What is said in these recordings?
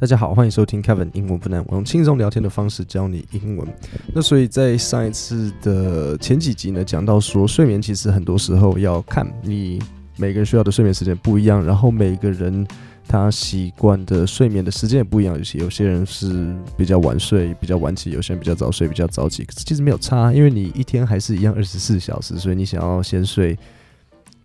大家好，欢迎收听 Kevin 英文不难，我用轻松聊天的方式教你英文。那所以在上一次的前几集呢，讲到说睡眠其实很多时候要看你每个人需要的睡眠时间不一样，然后每个人他习惯的睡眠的时间也不一样。有些有些人是比较晚睡，比较晚起；有些人比较早睡，比较早起。可是其实没有差，因为你一天还是一样二十四小时，所以你想要先睡。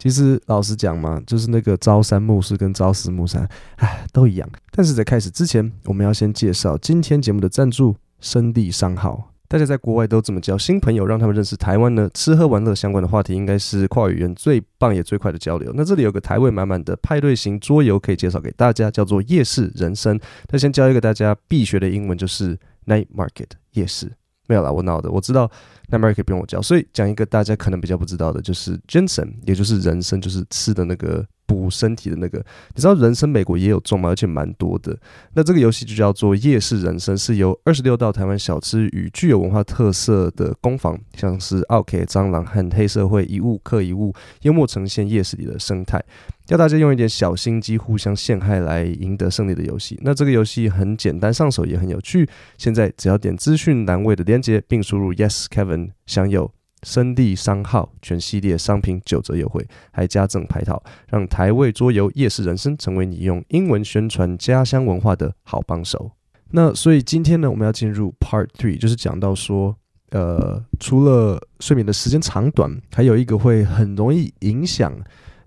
其实老实讲嘛，就是那个朝三暮四跟朝四暮三，唉，都一样。但是在开始之前，我们要先介绍今天节目的赞助——生地商号。大家在国外都怎么交新朋友，让他们认识台湾呢？吃喝玩乐相关的话题，应该是跨语言最棒也最快的交流。那这里有个台味满满的派对型桌游可以介绍给大家，叫做夜市人生。那先教一个大家必学的英文，就是 Night Market 夜市。没有啦，我闹的。我知道那没用不用我教，所以讲一个大家可能比较不知道的，就是 Ginseng，也就是人参，就是吃的那个。补身体的那个，你知道人参美国也有种吗？而且蛮多的。那这个游戏就叫做夜市人参，是由二十六道台湾小吃与具有文化特色的工坊，像是奥客、蟑螂和黑社会一物克一物，幽默呈现夜市里的生态，要大家用一点小心机互相陷害来赢得胜利的游戏。那这个游戏很简单上手，也很有趣。现在只要点资讯栏位的链接，并输入 Yes Kevin，享有。生地商号全系列商品九折优惠，还加赠牌套，让台味桌游夜市人生成为你用英文宣传家乡文化的好帮手。那所以今天呢，我们要进入 Part Three，就是讲到说，呃，除了睡眠的时间长短，还有一个会很容易影响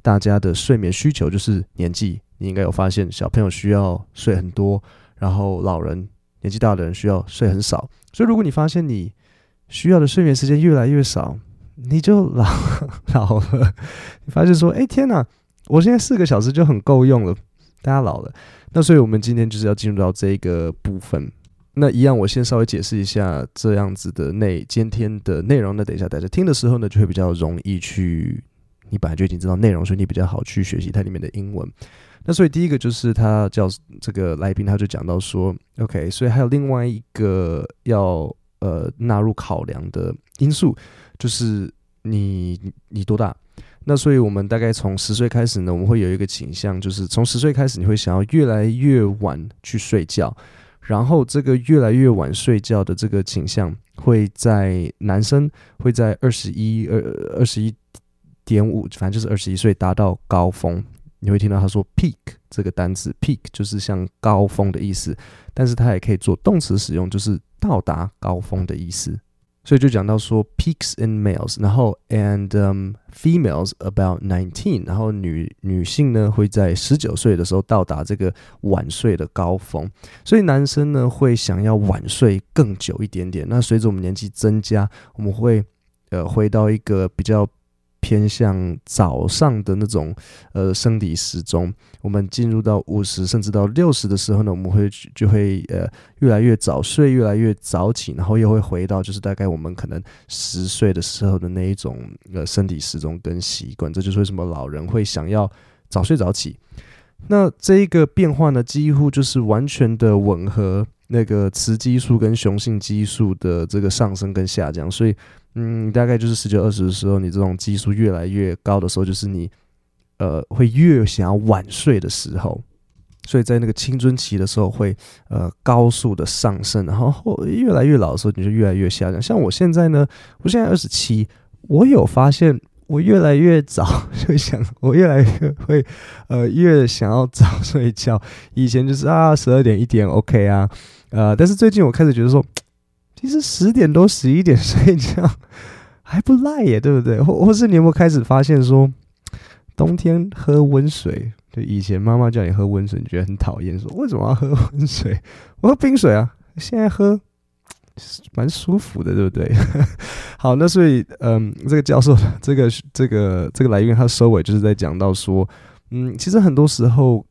大家的睡眠需求，就是年纪。你应该有发现，小朋友需要睡很多，然后老人年纪大的人需要睡很少。所以如果你发现你需要的睡眠时间越来越少，你就老老了。你发现说，哎、天哪，我现在四个小时就很够用了。大家老了，那所以我们今天就是要进入到这一个部分。那一样，我先稍微解释一下这样子的内今天的内容。那等一下大家听的时候呢，就会比较容易去，你本来就已经知道内容，所以你比较好去学习它里面的英文。那所以第一个就是他叫这个来宾，他就讲到说，OK，所以还有另外一个要。呃，纳入考量的因素就是你你多大？那所以我们大概从十岁开始呢，我们会有一个倾向，就是从十岁开始，你会想要越来越晚去睡觉，然后这个越来越晚睡觉的这个倾向会在男生会在二十一二二十一点五，反正就是二十一岁达到高峰。你会听到他说 peak 这个单词，peak 就是像高峰的意思，但是它也可以做动词使用，就是。到达高峰的意思，所以就讲到说 peaks in males，然后 and、um, females about nineteen，然后女女性呢会在十九岁的时候到达这个晚睡的高峰，所以男生呢会想要晚睡更久一点点。那随着我们年纪增加，我们会呃回到一个比较。偏向早上的那种呃生理时钟，我们进入到五十甚至到六十的时候呢，我们会就会呃越来越早睡，越来越早起，然后又会回到就是大概我们可能十岁的时候的那一种呃身体时钟跟习惯，这就是为什么老人会想要早睡早起。那这一个变化呢，几乎就是完全的吻合那个雌激素跟雄性激素的这个上升跟下降，所以。嗯，大概就是十九二十的时候，你这种激素越来越高的时候，就是你呃会越想要晚睡的时候。所以在那个青春期的时候会呃高速的上升，然后后越来越老的时候，你就越来越下降。像我现在呢，我现在二十七，我有发现我越来越早 就想，我越来越会呃越想要早睡觉。以前就是啊十二点一点 OK 啊，呃，但是最近我开始觉得说。其实十点多、十一点睡觉还不赖耶，对不对？或或是你有没有开始发现说，冬天喝温水，就以前妈妈叫你喝温水，你觉得很讨厌，说为什么要喝温水？我喝冰水啊，现在喝蛮舒服的，对不对？好，那所以嗯，这个教授，这个这个这个来源，他收尾就是在讲到说，嗯，其实很多时候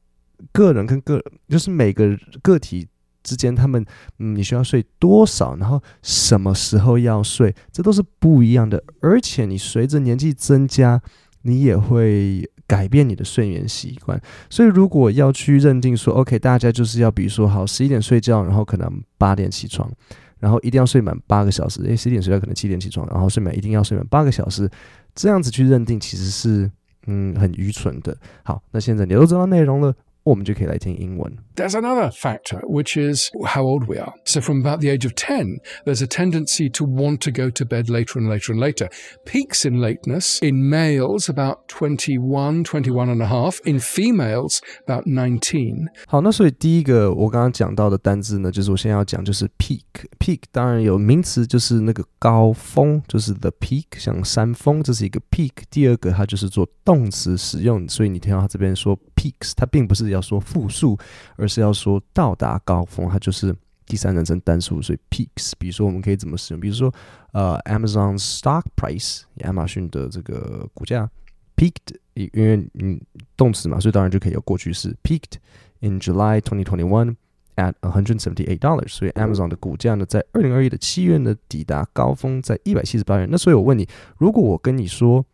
个人跟个，就是每个个体。之间，他们嗯，你需要睡多少，然后什么时候要睡，这都是不一样的。而且你随着年纪增加，你也会改变你的睡眠习惯。所以如果要去认定说，OK，大家就是要比如说好十一点睡觉，然后可能八点起床，然后一定要睡满八个小时。诶，十一点睡觉可能七点起床，然后睡满一定要睡满八个小时，这样子去认定其实是嗯很愚蠢的。好，那现在你都知道内容了，我们就可以来听英文。there's another factor, which is how old we are. So from about the age of 10, there's a tendency to want to go to bed later and later and later. Peaks in lateness in males about 21, 21 and a half. In females about 19.好，那所以第一个我刚刚讲到的单字呢，就是我现在要讲就是 peak。peak 当然有名词，就是那个高峰，就是 the peak，像山峰，这是一个 peak。第二个它就是做动词使用，所以你听到它这边说 peaks，它并不是要说复数， 是要说到达高峰，它就是第三人称单数，所以 peaks。比如说我们可以怎么使用？比如说呃，Amazon stock price，亚马逊的这个股价 peaked，因为你动词嘛，所以当然就可以有过去式 peaked in July 2021 at one hundred seventy eight dollars。所以 Amazon 的股价呢，在二零二一的七月呢，抵达高峰在一百七十八元。那所以我问你，如果我跟你说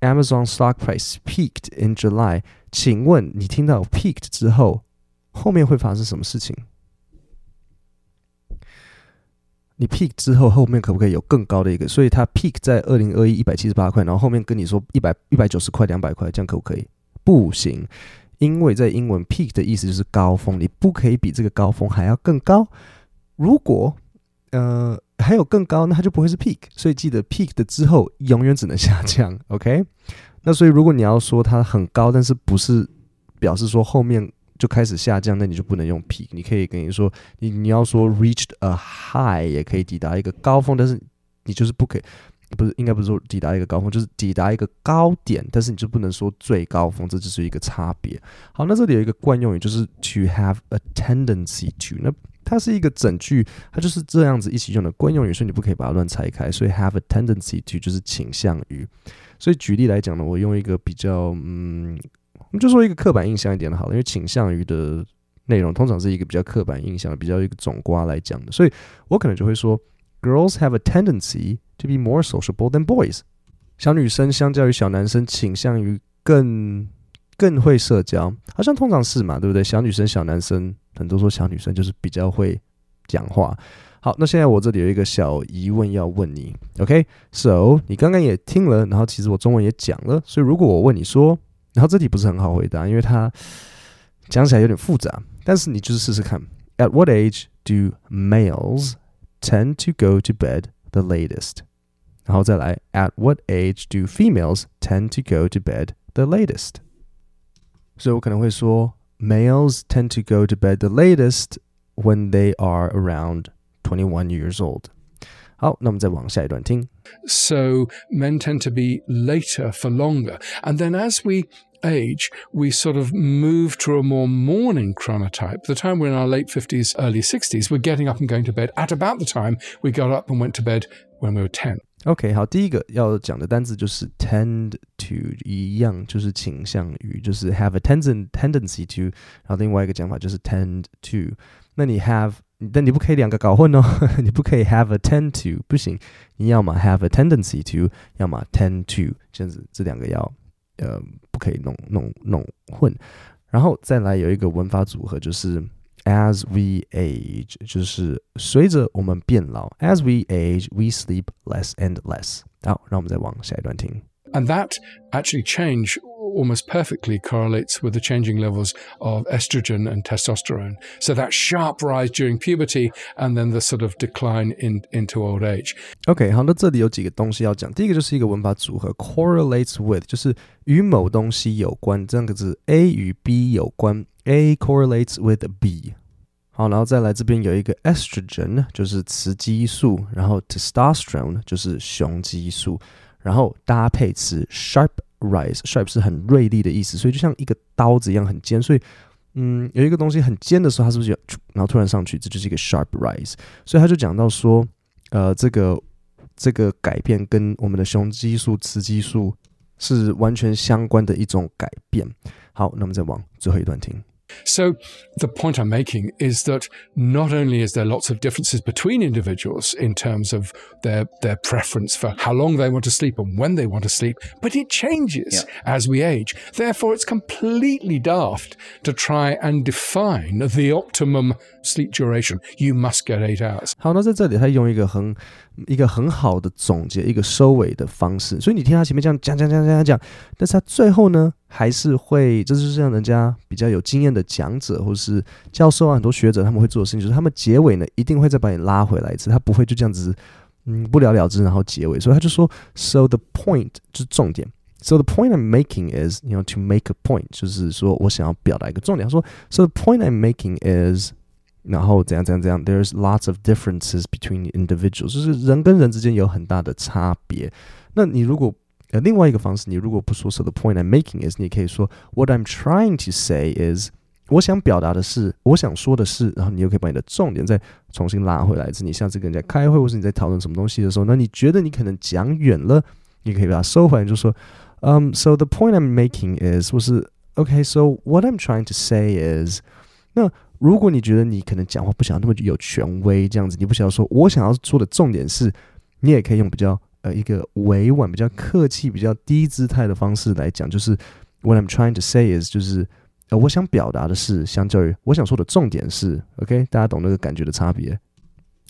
Amazon stock price peaked in July，请问你听到 peaked 之后，后面会发生什么事情？你 peak 之后，后面可不可以有更高的一个？所以它 peak 在二零二一一百七十八块，然后后面跟你说一百一百九十块、两百块，这样可不可以？不行，因为在英文 peak 的意思就是高峰，你不可以比这个高峰还要更高。如果呃还有更高，那它就不会是 peak。所以记得 peak 的之后永远只能下降。OK，那所以如果你要说它很高，但是不是表示说后面。就开始下降，那你就不能用 peak。你可以跟你说，你你要说 reached a high，也可以抵达一个高峰，但是你就是不可以，不是应该不是说抵达一个高峰，就是抵达一个高点，但是你就不能说最高峰，这就是一个差别。好，那这里有一个惯用语，就是 to have a tendency to，那它是一个整句，它就是这样子一起用的惯用语，所以你不可以把它乱拆开。所以 have a tendency to 就是倾向于。所以举例来讲呢，我用一个比较嗯。我们就说一个刻板印象一点的好了，因为倾向于的内容通常是一个比较刻板印象，比较一个总瓜来讲的，所以我可能就会说，Girls have a tendency to be more sociable than boys。小女生相较于小男生倾向于更更会社交，好像通常是嘛，对不对？小女生、小男生，很多说小女生就是比较会讲话。好，那现在我这里有一个小疑问要问你，OK？So、你刚刚也听了，然后其实我中文也讲了，所以如果我问你说。然后这题不是很好回答，因为它讲起来有点复杂。但是你就是试试看。At what age do males tend to go to bed the latest？然后再来，At what age do females tend to go to bed the latest？所以我可能会说，males tend to go to bed the latest when they are around twenty-one years old。好，那我们再往下一段听。So men tend to be later for longer, and then as we age, we sort of move to a more morning chronotype. The time we're in our late 50s, early 60s, we're getting up and going to bed at about the time we got up and went to bed when we were 10. OK，好，第一个要讲的单词就是 tend to，一样就是倾向于，就是 have a tendency tendency to。然后另外一个讲法就是 tend to。那你 have，但你不可以两个搞混哦，你不可以 have a tend to，不行，你要么 have a tendency to，要么 tend to，这样子这两个要。 呃，不可以弄弄弄混，然后再来有一个文法组合，就是 as we age，就是随着我们变老，as we age we sleep less and less。好，让我们再往下一段听。And that actually change almost perfectly correlates with the changing levels of estrogen and testosterone. So that sharp rise during puberty and then the sort of decline in, into old age. OK，好，那这里有几个东西要讲。第一个就是一个文法组合，correlates with，就是与某东西有关，这样个字 A 与 B 有关，A correlates with B。好，然后再来这边有一个 estrogen，就是雌激素，然后 testosterone 就是雄激素。然后搭配词 sharp rise，sharp 是很锐利的意思，所以就像一个刀子一样很尖。所以，嗯，有一个东西很尖的时候，它是不是有，然后突然上去，这就是一个 sharp rise。所以他就讲到说，呃，这个这个改变跟我们的雄激素、雌激素是完全相关的一种改变。好，那么再往最后一段听。So the point I'm making is that not only is there lots of differences between individuals in terms of their their preference for how long they want to sleep and when they want to sleep, but it changes yeah. as we age. Therefore, it's completely daft to try and define the optimum sleep duration. You must get eight hours. 好，那在这里他用一个很一个很好的总结、一个收尾的方式。所以你听他前面这样讲讲讲讲讲，但是他最后呢？ 还是会，这就是像人家比较有经验的讲者或是教授啊，很多学者他们会做的事情，就是他们结尾呢一定会再把你拉回来一次，他不会就这样子，嗯，不了了之，然后结尾。所以他就说，So the point 就是重点。So the point I'm making is, you know, to make a point，就是说我想要表达一个重点。他说，So the point I'm making is，然后怎样怎样怎样，There's lots of differences between individuals，就是人跟人之间有很大的差别。那你如果呃，另外一个方式，你如果不说 “so the point I'm making is”，你可以说 “what I'm trying to say is”，我想表达的是，我想说的是，然后你又可以把你的重点再重新拉回来。是你下次跟人家开会，或是你在讨论什么东西的时候，那你觉得你可能讲远了，你可以把它收回来，就说嗯、um,，“so the point I'm making is”，或是 “OK”，“so what I'm trying to say is”。那如果你觉得你可能讲话不想要那么有权威，这样子，你不想要说，我想要说的重点是，你也可以用比较。呃，一个委婉、比较客气、比较低姿态的方式来讲，就是 What I'm trying to say is，就是呃，我想表达的是，相较于我想说的重点是，OK，大家懂那个感觉的差别。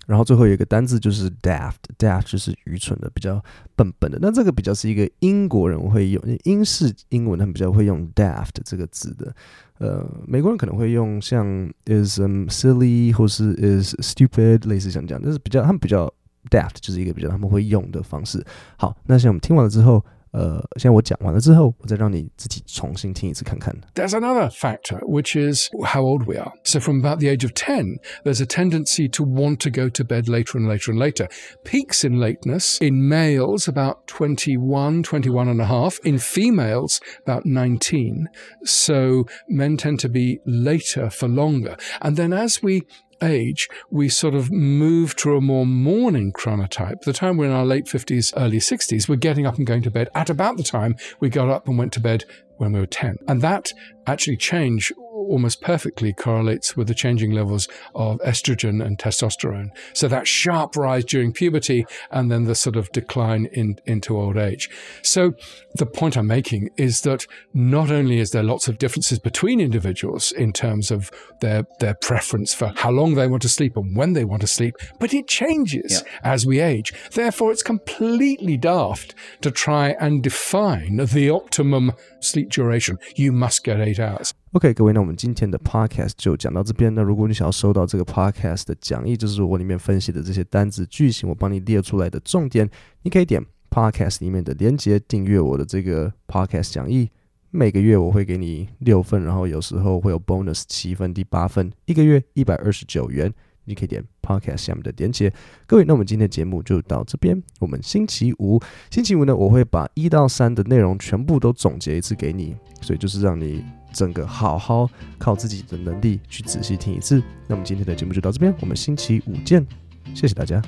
然后最后有一个单字就是 daft，daft 就是愚蠢的、比较笨笨的。那这个比较是一个英国人会用英式英文，他们比较会用 daft 这个字的。呃，美国人可能会用像 is、um, silly 或是 is stupid，类似像这样，但是比较他们比较。Daft 就是一个比较他们会用的方式。好，那现在我们听完了之后，呃，现在我讲完了之后，我再让你自己重新听一次看看。There's another factor, which is how old we are. So from about the age of 10, there's a tendency to want to go to bed later and later and later. Peaks in lateness in males about 21, 21 and a half. In females, about 19. So men tend to be later for longer. And then as we age, we sort of move to a more morning chronotype. The time we're in our late 50s, early 60s, we're getting up and going to bed at about the time we got up and went to bed when we were 10. And that actually changed almost perfectly correlates with the changing levels of estrogen and testosterone. So that sharp rise during puberty and then the sort of decline in, into old age. So the point I'm making is that not only is there lots of differences between individuals in terms of their, their preference for how long they want to sleep and when they want to sleep, but it changes yeah. as we age. Therefore, it's completely daft to try and define the optimum sleep duration. You must get eight hours. OK，各位，那我们今天的 Podcast 就讲到这边。那如果你想要收到这个 Podcast 的讲义，就是我里面分析的这些单字句型，我帮你列出来的重点，你可以点 Podcast 里面的连结，订阅我的这个 Podcast 讲义。每个月我会给你六份，然后有时候会有 Bonus 七份、第八份，一个月一百二十九元。你可以点 Podcast 下面的连结。各位，那我们今天的节目就到这边。我们星期五，星期五呢，我会把一到三的内容全部都总结一次给你，所以就是让你。整个好好靠自己的能力去仔细听一次。那么今天的节目就到这边，我们星期五见，谢谢大家。